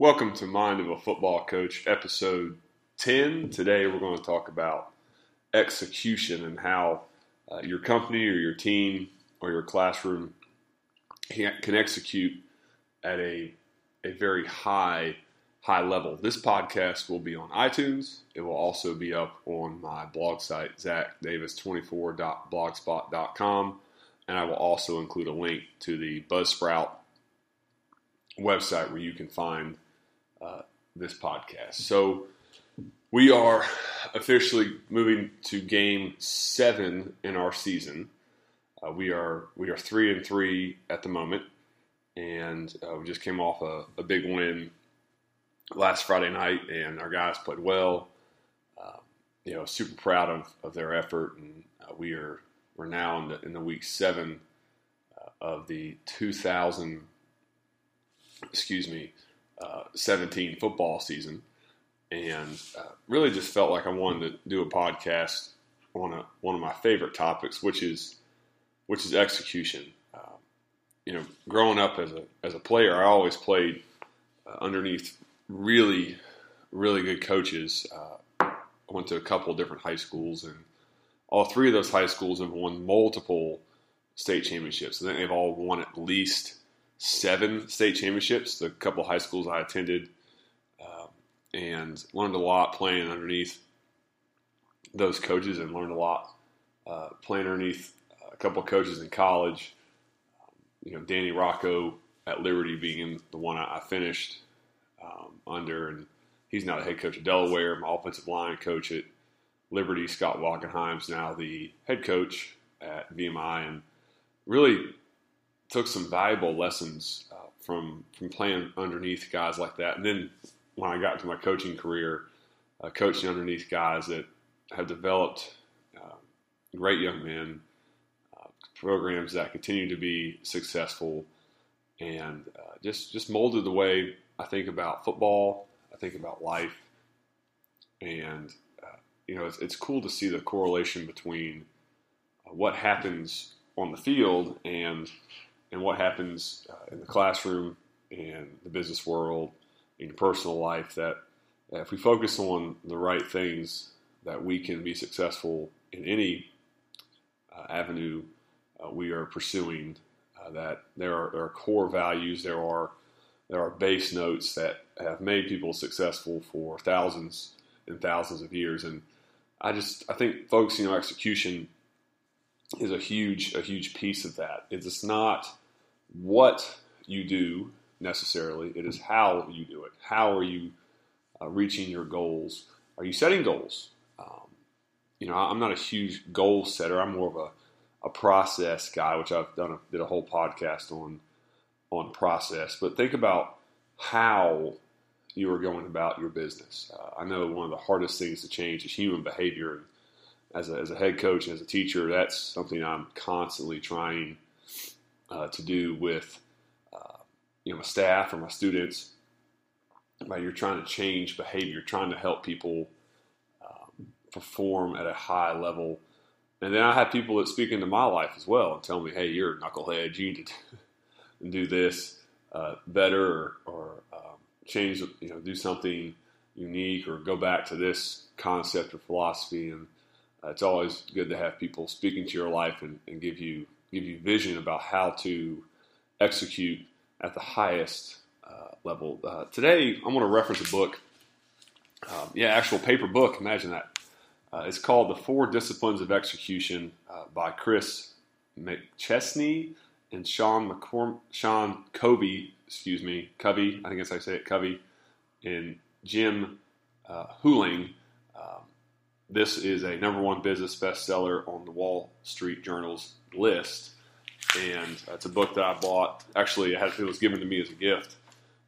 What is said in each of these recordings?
Welcome to Mind of a Football Coach, episode 10. Today we're going to talk about execution and how uh, your company or your team or your classroom can execute at a, a very high high level. This podcast will be on iTunes. It will also be up on my blog site, zachdavis24.blogspot.com. And I will also include a link to the Buzzsprout website where you can find uh, this podcast. So we are officially moving to game seven in our season. Uh, we are we are three and three at the moment, and uh, we just came off a, a, big win last Friday night, and our guys played well. Uh, you know, super proud of, of their effort, and uh, we are we're now in the in the week seven uh, of the 2000 excuse me, uh, 17 football season, and uh, really just felt like I wanted to do a podcast on a, one of my favorite topics, which is which is execution. Uh, you know, growing up as a as a player, I always played uh, underneath really really good coaches. Uh, I went to a couple different high schools, and all three of those high schools have won multiple state championships. I think they've all won at least seven state championships. The couple high schools I attended, um, and learned a lot playing underneath those coaches, and learned a lot uh, playing underneath a couple coaches in college. Um, you know, Danny Rocco at Liberty being the one I, I finished um, under, and he's now the head coach of Delaware. My offensive line coach at Liberty, Scott Wachenheim's now the head coach at VMI, and really took some valuable lessons uh, from from playing underneath guys like that. And then when I got to my coaching career, uh, coaching underneath guys that have developed uh, great young men, uh, programs that continue to be successful, and uh, just just molded the way I think about football. I think about life, and uh, you know it's, it's cool to see the correlation between what happens on the field and and what happens uh, in the classroom and the business world in your personal life that if we focus on the right things that we can be successful in any uh, avenue uh, we are pursuing uh, that there are, there are, core values there are there are base notes that have made people successful for thousands and thousands of years and I just I think focusing on execution is a huge a huge piece of that. It's not what you do necessarily; it is how you do it. How are you uh, reaching your goals? Are you setting goals? Um, you know, I'm not a huge goal setter. I'm more of a, a process guy, which I've done a, did a whole podcast on on process. But think about how you are going about your business. Uh, I know one of the hardest things to change is human behavior as a, as a head coach as a teacher, that's something I'm constantly trying uh, to do with uh, you know my staff or my students. Right, you're trying to change behavior, trying to help people um, perform at a high level. And then I have people that speak into my life as well and tell me, "Hey, you're a knucklehead. You need to do this uh, better, or, or um, change. You know, do something unique, or go back to this concept or philosophy." And uh, it's always good to have people speaking to your life and, and, give you give you vision about how to execute at the highest uh, level. Uh, today, I'm going to reference a book. Um, yeah, actual paper book. Imagine that. Uh, it's called The Four Disciplines of Execution uh, by Chris McChesney and Sean McCorm- Sean Covey. Excuse me, Covey. I think that's how I say it. Covey and Jim uh, Huling. Um, this is a number one business bestseller on the Wall Street Journal's list, and it's a book that I bought. Actually, it, it was given to me as a gift,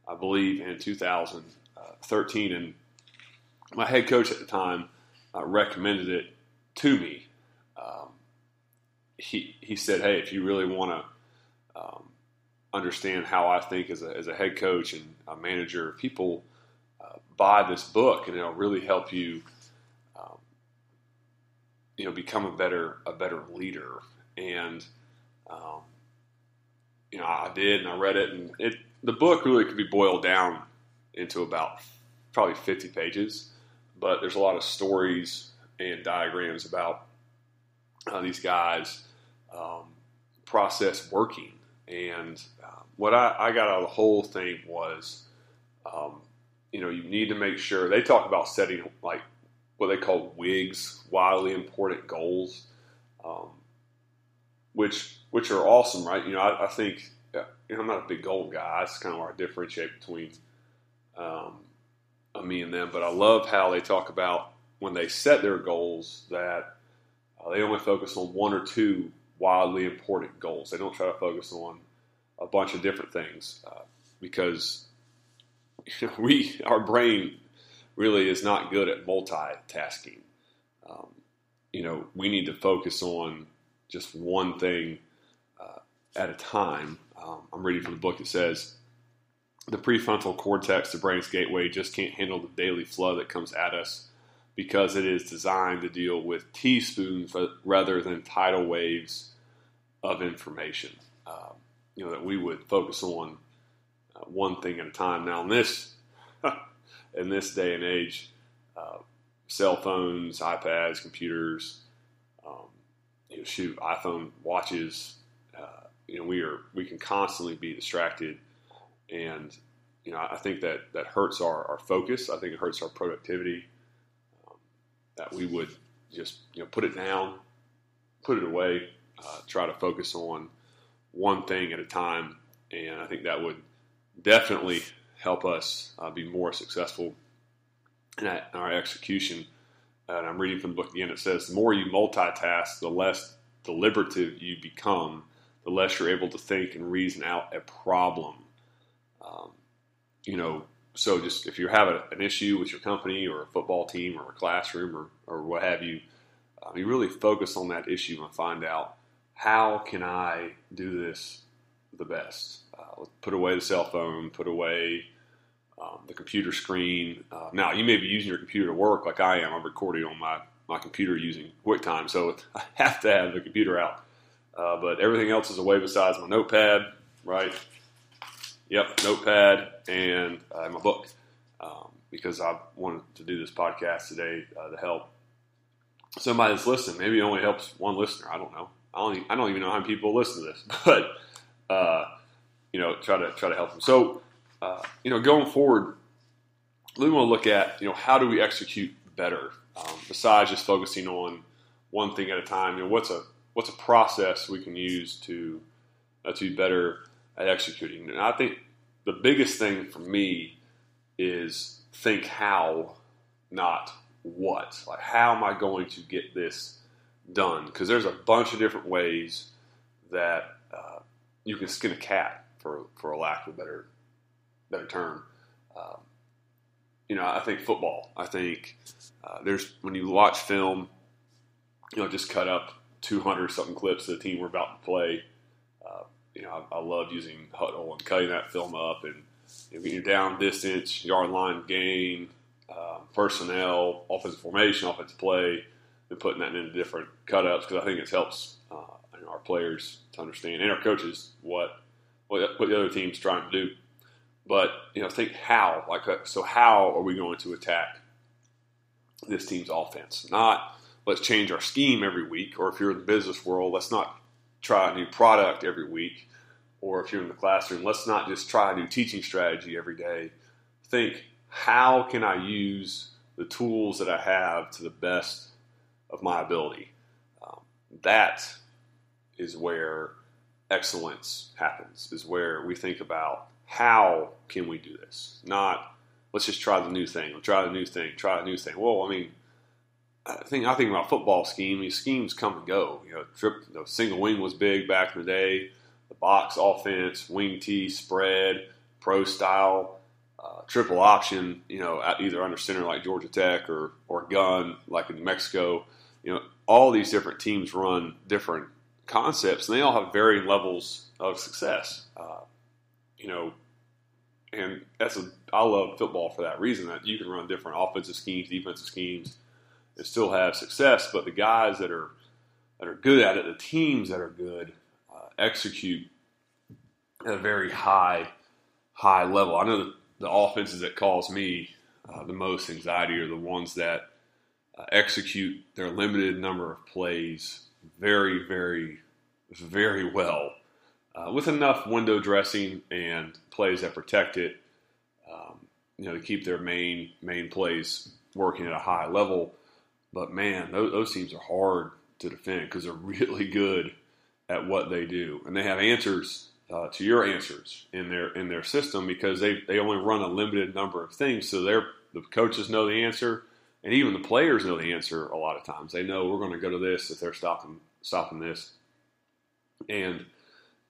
I believe, in 2013, and my head coach at the time uh, recommended it to me. Um, he he said, "Hey, if you really want to um, understand how I think as a as a head coach and a manager, people uh, buy this book, and it'll really help you." You know become a better a better leader and um, you know I did and I read it and it the book really could be boiled down into about probably 50 pages, but there's a lot of stories and diagrams about uh, these guys' um, process working. And uh, what I, I, got out of the whole thing was, um, you know, you need to make sure they talk about setting like what they call WIGs, wildly important goals, um, which which are awesome, right? You know, I, I think you know, I'm not a big goal guy. That's kind of where I differentiate between um, me and them. But I love how they talk about when they set their goals that uh, they only focus on one or two wildly important goals. They don't try to focus on a bunch of different things uh, because you know, we our brain really is not good at multitasking. Um, you know, we need to focus on just one thing uh, at a time. Um, I'm reading from the book. It says the prefrontal cortex, the brain's gateway, just can't handle the daily flow that comes at us because it is designed to deal with teaspoons rather than tidal waves of information. Um, you know that we would focus on uh, one thing at a time. Now, in this in this day and age, uh, cell phones, iPads, computers, um, you know, shoot, iPhone watches. Uh, you know, we are we can constantly be distracted, and you know, I think that that hurts our, our focus. I think it hurts our productivity. Um, that we would just you know put it down, put it away, uh, try to focus on one thing at a time, and I think that would definitely help us uh, be more successful in our execution. And I'm reading from the book again. It says, the more you multitask, the less deliberative you become, the less you're able to think and reason out a problem. Um, you know, so just if you have a, an issue with your company or a football team or a classroom or, or what have you, um, you really focus on that issue and find out how can I do this the best. Uh, put away the cell phone, put away um, the computer screen. Uh, now, you may be using your computer to work like I am. I'm recording on my, my computer using QuickTime, so I have to have the computer out. Uh, but everything else is away besides my notepad, right? Yep, notepad and uh, my book um, because I wanted to do this podcast today uh, to help somebody that's listening. Maybe it only helps one listener. I don't know. I don't. I don't even know how many people listen to this, but uh, you know, try to try to help them. So, uh, you know, going forward, we want to look at you know how do we execute better um, besides just focusing on one thing at a time. You know, what's a what's a process we can use to uh, to be better at executing? And I think the biggest thing for me is think how, not what. Like, how am I going to get this done? Because there's a bunch of different ways that uh, you can skin a cat, for for a lack of a better better term. Um, you know, I think football. I think uh, there's when you watch film, you know, just cut up 200 something clips of the team we're about to play. Uh, you know, I, I love using Hudl and cutting that film up and you know, getting down distance, yard line gain, uh, personnel, offensive formation, offensive play, and putting that into different cutups because I think it helps uh, our players to understand and our coaches what what, what the other team's trying to do. But you know, think how like uh, so how are we going to attack this team's offense? Not let's change our scheme every week, or if you're in the business world, let's not try a new product every week, or if you're in the classroom, let's not just try a new teaching strategy every day. Think how can I use the tools that I have to the best of my ability? Um, that is where excellence happens, is where we think about how can we do this? Not let's just try the new thing, let's try the new thing, try the new thing. Well, I mean, I think I think about football scheme. These schemes come and go. You know, trip, you know, single wing was big back in the day. The box offense, wing T, spread, pro style, uh, triple option. You know, either under center like Georgia Tech or or gun like in New Mexico. You know, all these different teams run different concepts, and they all have varying levels of success. Uh, you know, and that's a I love football for that reason that you can run different offensive schemes, defensive schemes, and still have success. But the guys that are that are good at it, the teams that are good, uh, execute at a very high high level. I know the offenses that cause me uh, the most anxiety are the ones that uh, execute their limited number of plays very, very, very well uh, with enough window dressing and plays that protect it. Um, you know, to keep their main main plays working at a high level. But man, those, those teams are hard to defend because they're really good at what they do, and they have answers uh, to your answers in their in their system because they they only run a limited number of things. So they're the coaches know the answer, and even the players know the answer. A lot of times, they know we're going to go to this if they're stopping stopping this. And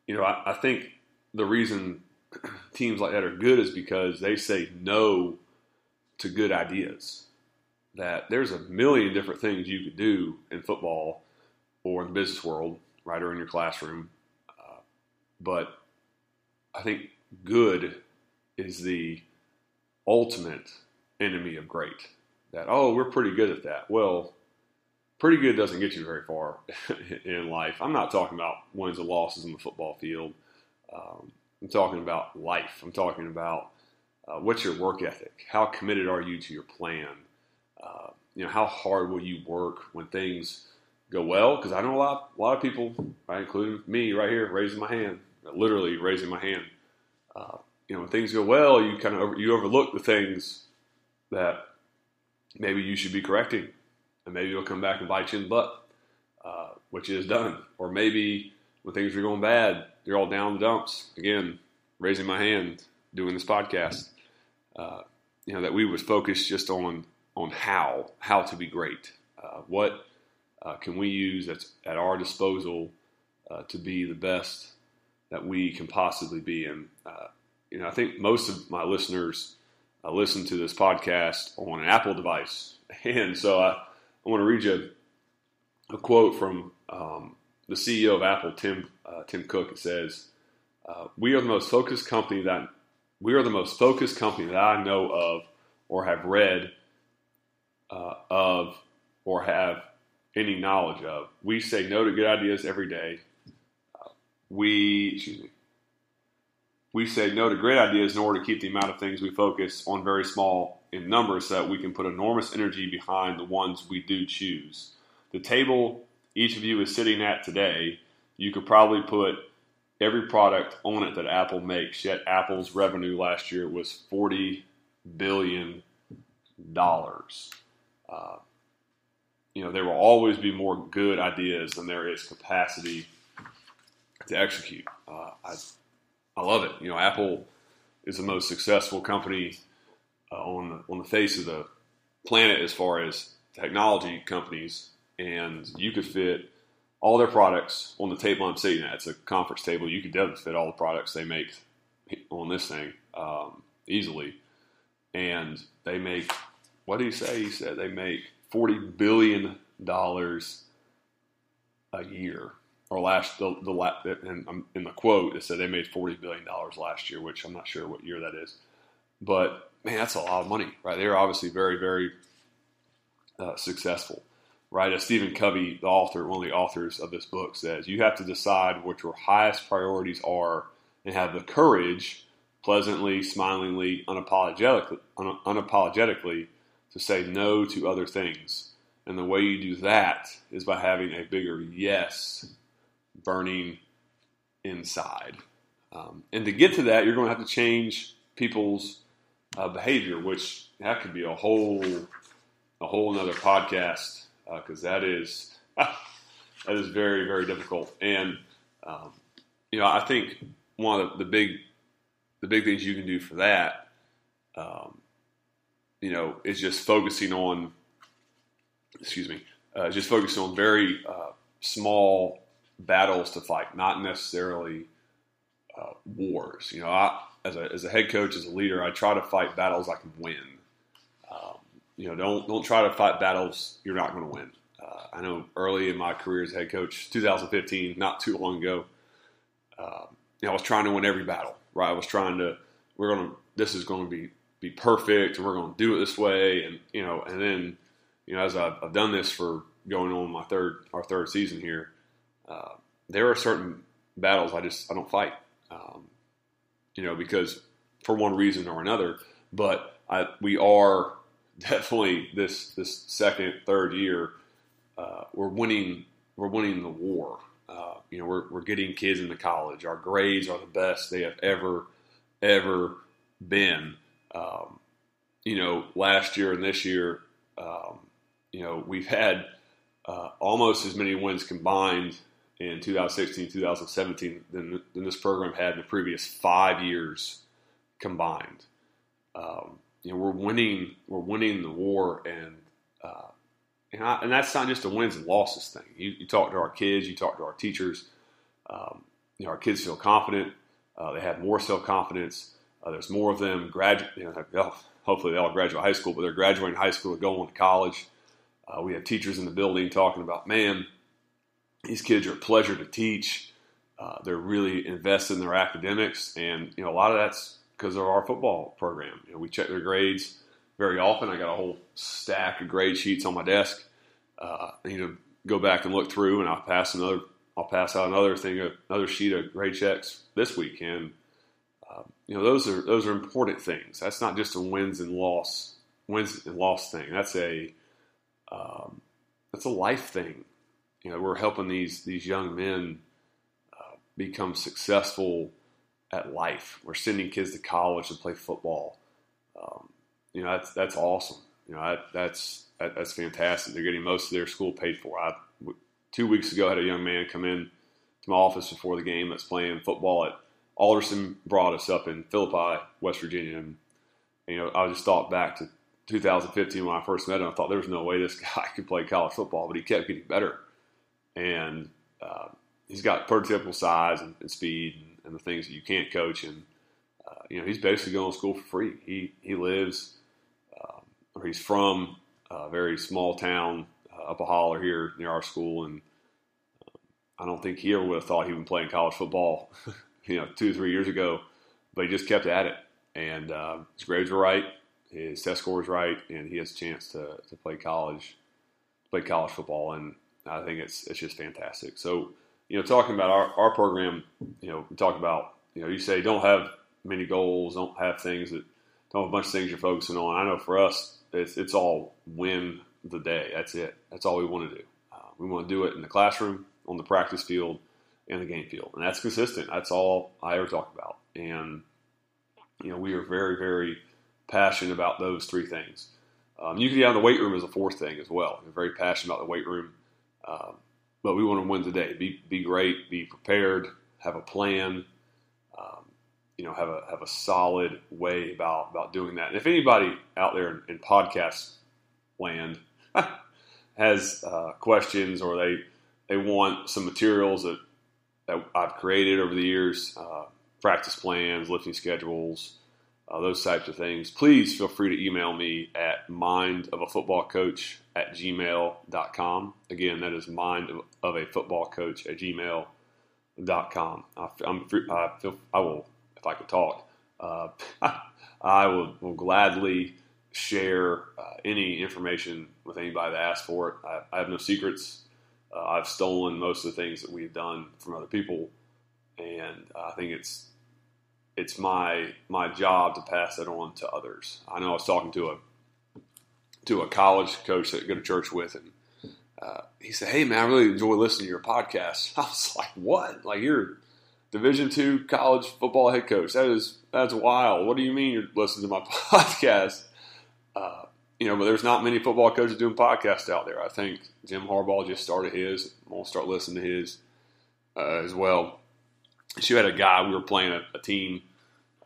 you know, I, I think the reason teams like that are good is because they say no to good ideas. That there's a million different things you could do in football or in the business world, right, or in your classroom. Uh, but I think good is the ultimate enemy of great. That, oh, we're pretty good at that. Well, pretty good doesn't get you very far in life. I'm not talking about wins and losses in the football field. Um, I'm talking about life. I'm talking about uh, what's your work ethic? How committed are you to your plan? Uh, you know, how hard will you work when things go well? Because I know a lot, a lot of people, right, including me, right here, raising my hand, literally raising my hand. Uh, you know, when things go well, you kind of over, you overlook the things that maybe you should be correcting, and maybe you'll come back and bite you in the butt, uh, which is done. Or maybe when things are going bad, you're all down the dumps. Again, raising my hand, doing this podcast. Uh, you know that we was focused just on on how how to be great. Uh, what uh, can we use that's at our disposal uh, to be the best that we can possibly be? And uh, you know, I think most of my listeners uh, listen to this podcast on an Apple device, and so I, I want to read you a quote from um, the CEO of Apple, Tim uh, Tim Cook. It says, uh, "We are the most focused company that we are the most focused company that I know of, or have read uh, of, or have any knowledge of. We say no to good ideas every day. Uh, we excuse me. We say no to great ideas in order to keep the amount of things we focus on very small in numbers so that we can put enormous energy behind the ones we do choose. The table each of you is sitting at today, you could probably put every product on it that Apple makes. Yet Apple's revenue last year was forty billion dollars. Uh, you know, there will always be more good ideas than there is capacity to execute. Uh, I, I love it. You know, Apple is the most successful company uh, on on the face of the planet as far as technology companies and you could fit all their products on the table I'm sitting at. It's a conference table. You could definitely fit all the products they make on this thing um, easily. And they make, what do you say? He said they make $40 billion a year. Or last, the, the and in the quote, it said they made $40 billion last year, which I'm not sure what year that is. But man, that's a lot of money, right? They're obviously very, very uh, successful right? As Stephen Covey, the author, one of the authors of this book, says, you have to decide what your highest priorities are and have the courage, pleasantly, smilingly, unapologetically, unapologetically, to say no to other things. And the way you do that is by having a bigger yes burning inside. Um, and to get to that, you're going to have to change people's uh, behavior, which that could be a whole a whole another podcast because uh, that is that is very very difficult. And um, you know, I think one of the, the, big the big things you can do for that, um, you know, is just focusing on excuse me, uh, just focusing on very uh, small battles to fight, not necessarily uh, wars. You know, I, as a as a head coach, as a leader, I try to fight battles I can win. Um, you know, don't don't try to fight battles you're not going to win. Uh, I know early in my career as head coach, 2015, not too long ago, uh, you know, I was trying to win every battle. Right, I was trying to. We're to. This is going to be be perfect, and we're going to do it this way, and you know, and then you know, as I've, I've done this for going on my third our third season here, uh, there are certain battles I just I don't fight. Um, you know, because for one reason or another. But I, we are definitely this this second, third year, uh, we're winning we're winning the war. Uh, you know, we're we're getting kids into college. Our grades are the best they have ever ever been. Um, you know, last year and this year, um, you know, we've had uh, almost as many wins combined in 2016, 2017 than, than this program had in the previous five years combined. Um, you know, we're winning, we're winning the war, and uh, and, I, and, that's not just a wins and losses thing. You, you, talk to our kids, you talk to our teachers. Um, you know, our kids feel confident. Uh, they have more self confidence. Uh, there's more of them graduate. You know, hopefully they all graduate high school, but they're graduating high school and going to college. Uh, we have teachers in the building talking about, man, these kids are a pleasure to teach. Uh, they're really invested in their academics, and you know a lot of that's because of our football program. You know, we check their grades very often. I got a whole stack of grade sheets on my desk. Uh, I need to go back and look through, and I'll pass another. I'll pass out another thing, another sheet of grade checks this weekend. Uh, you know, those are those are important things. That's not just a wins and loss wins and loss thing. That's a um, that's a life thing. You know, we're helping these these young men uh, become successful at life. We're sending kids to college to play football. Um, you know, that's that's awesome. You know, that, that's that, that's fantastic. They're getting most of their school paid for. I two weeks ago I had a young man come in to my office before the game that's playing football at Alderson Broaddus up in Philippi, West Virginia, and you know, I just thought back to 2015 when I first met him. I thought there was no way this guy could play college football, but he kept getting better, and uh, he's got prototypical size and, and speed and, and, the things that you can't coach. And uh, you know, he's basically going to school for free. He he lives um, or he's from a very small town uh, up a holler here near our school, and uh, I don't think he ever would have thought he would be playing college football, you know, two or three years ago. But he just kept at it, and uh, his grades were right, his test score was right, and he has a chance to to play college, play college football, and I think it's it's just fantastic. So you know, talking about our, our program, you know, we talk about, you know, you say don't have many goals, don't have things that, don't have a bunch of things you're focusing on. I know for us, it's, it's all win the day. That's it. That's all we want to do. Uh, we want to do it in the classroom, on the practice field, and the game field. And that's consistent. That's all I ever talk about. And, you know, we are very, very passionate about those three things. Um, you can get out in the weight room as a fourth thing as well. We're very passionate about the weight room. Um, but we want to win today. Be be great. Be prepared. Have a plan. Um, you know, have a have a solid way about about doing that. And if anybody out there in, in podcast land has uh, questions or they they want some materials that that I've created over the years, uh, practice plans, lifting schedules, uh, those types of things, please feel free to email me at mindofafootballcoach at gmail.com. Again, that is mind of a football coach at gmail.com. I, I'm, I, feel, I will, if I could talk, uh, I will, will, gladly share uh, any information with anybody that asks for it. I, I have no secrets. Uh, I've stolen most of the things that we've done from other people, and I think it's it's my my job to pass that on to others. I know I was talking to a to a college coach that I go to church with, and uh, he said, "Hey man, I really enjoy listening to your podcast." I was like, "What? Like you're Division two college football head coach? That is that's wild. What do you mean you're listening to my podcast?" Uh, you know, but there's not many football coaches doing podcasts out there. I think Jim Harbaugh just started his. We'll start listening to his uh, as well. She had a guy. We were playing a, a team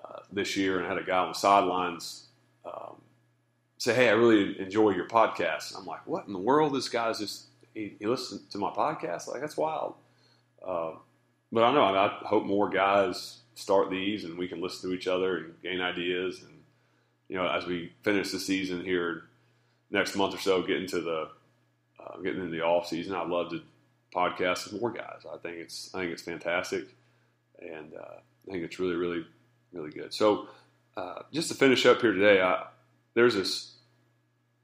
uh, this year, and had a guy on the sidelines um, say, "Hey, I really enjoy your podcast." I'm like, "What in the world? This guy's just he, he listens to my podcast? Like that's wild." Uh, but I know I, mean, I hope more guys start these, and we can listen to each other and gain ideas. And you know, as we finish the season here next month or so, get into the uh, getting into the off season, I'd love to podcast with more guys. I think it's I think it's fantastic, and uh, I think it's really really really good. So uh, just to finish up here today, I, there's this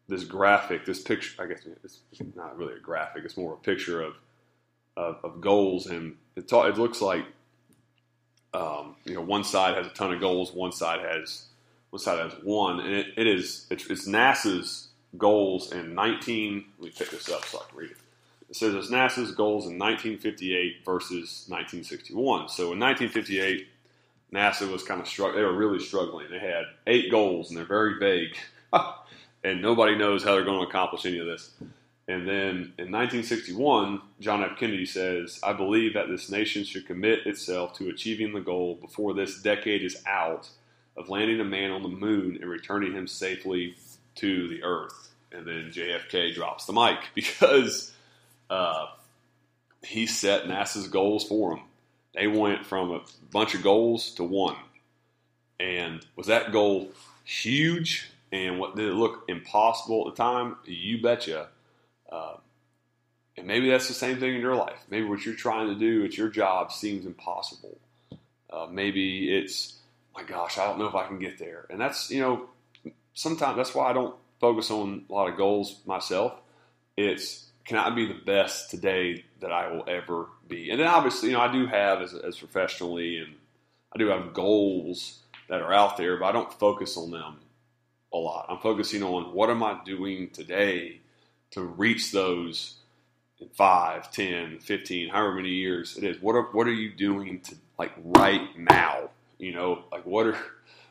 this graphic, this picture. I guess it's not really a graphic; it's more a picture of of, of goals, and it, it looks like um, you know, one side has a ton of goals, one side has one side has one, and it, it is it's, it's NASA's goals in 19. Let me pick this up so I can read it. It says it's NASA's goals in 1958 versus 1961. So in 1958, NASA was kind of struck. They were really struggling. They had eight goals, and they're very vague, and nobody knows how they're going to accomplish any of this. And then in 1961, John F. Kennedy says, I believe that this nation should commit itself to achieving the goal before this decade is out of landing a man on the moon and returning him safely to the earth. And then JFK drops the mic because uh, he set NASA's goals for them. They went from a bunch of goals to one. And was that goal huge? And what did it look impossible at the time? You betcha. Uh, and maybe that's the same thing in your life. Maybe what you're trying to do at your job seems impossible. Uh, maybe it's, my gosh, I don't know if I can get there. And that's, you know, sometimes that's why I don't focus on a lot of goals myself. It's, can I be the best today that I will ever be? And then obviously, you know, I do have as, as professionally and I do have goals that are out there, but I don't focus on them a lot. I'm focusing on what am I doing today to reach those in 5, 10, 15, however many years it is. What are, what are you doing to like right now? You know, like what are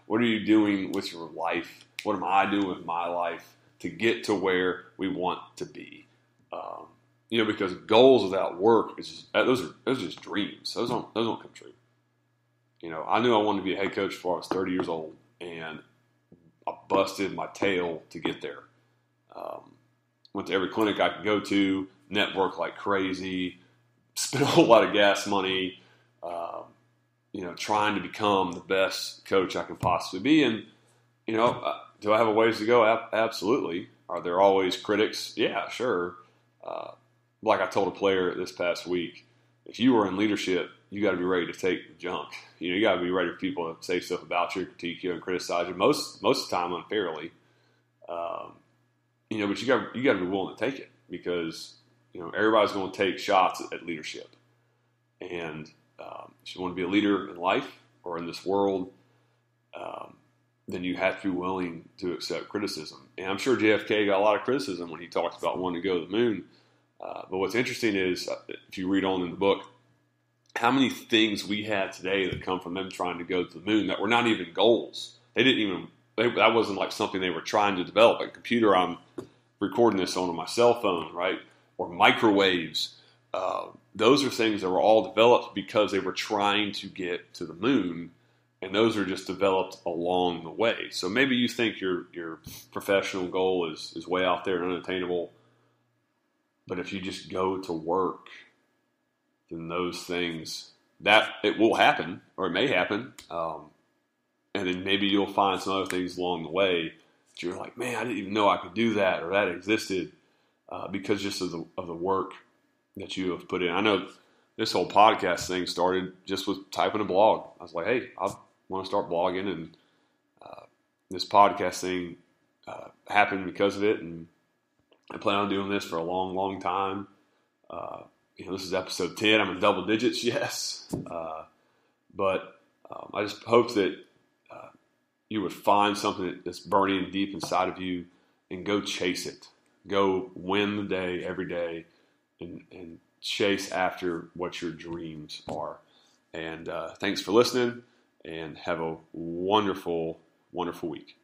what are you doing with your life? What am I doing with my life to get to where we want to be? Um, you know, because goals without work is just, those are those are just dreams. Those don't those don't come true. You know, I knew I wanted to be a head coach before I was 30 years old, and I busted my tail to get there. Um, went to every clinic I could go to, network like crazy, spent a whole lot of gas money, um, you know, trying to become the best coach I can possibly be. And, you know, uh, do I have a ways to go? absolutely. Are there always critics? Yeah, sure. Uh, like I told a player this past week, if you are in leadership, you got to be ready to take the junk. You know, you got to be ready for people to say stuff about you, critique you, and criticize you. Most most of the time, unfairly. Um, you know, but you got you got to be willing to take it because you know everybody's going to take shots at, leadership, and um, if you want to be a leader in life or in this world, um, then you have to be willing to accept criticism. And I'm sure JFK got a lot of criticism when he talked about wanting to go to the moon. Uh, but what's interesting is uh, if you read on in the book, how many things we have today that come from them trying to go to the moon that were not even goals. They didn't even they, that wasn't like something they were trying to develop. A computer, I'm recording this on my cell phone, right? Or microwaves. Uh, those are things that were all developed because they were trying to get to the moon, and those are just developed along the way. So maybe you think your your professional goal is is way out there and unattainable, but if you just go to work, then those things that it will happen or it may happen. Um, and then maybe you'll find some other things along the way that you're like, man, I didn't even know I could do that or that existed uh, because just of the, of the work that you have put in. I know this whole podcast thing started just with typing a blog. I was like, hey, I want to start blogging, and uh, this podcast thing uh, happened because of it, and I plan on doing this for a long, long time. Uh, you know, this is episode ten. I'm in double digits, yes, uh, but um, I just hope that you would find something that's burning deep inside of you and go chase it. Go win the day every day and, and chase after what your dreams are. And uh, thanks for listening and have a wonderful, wonderful week.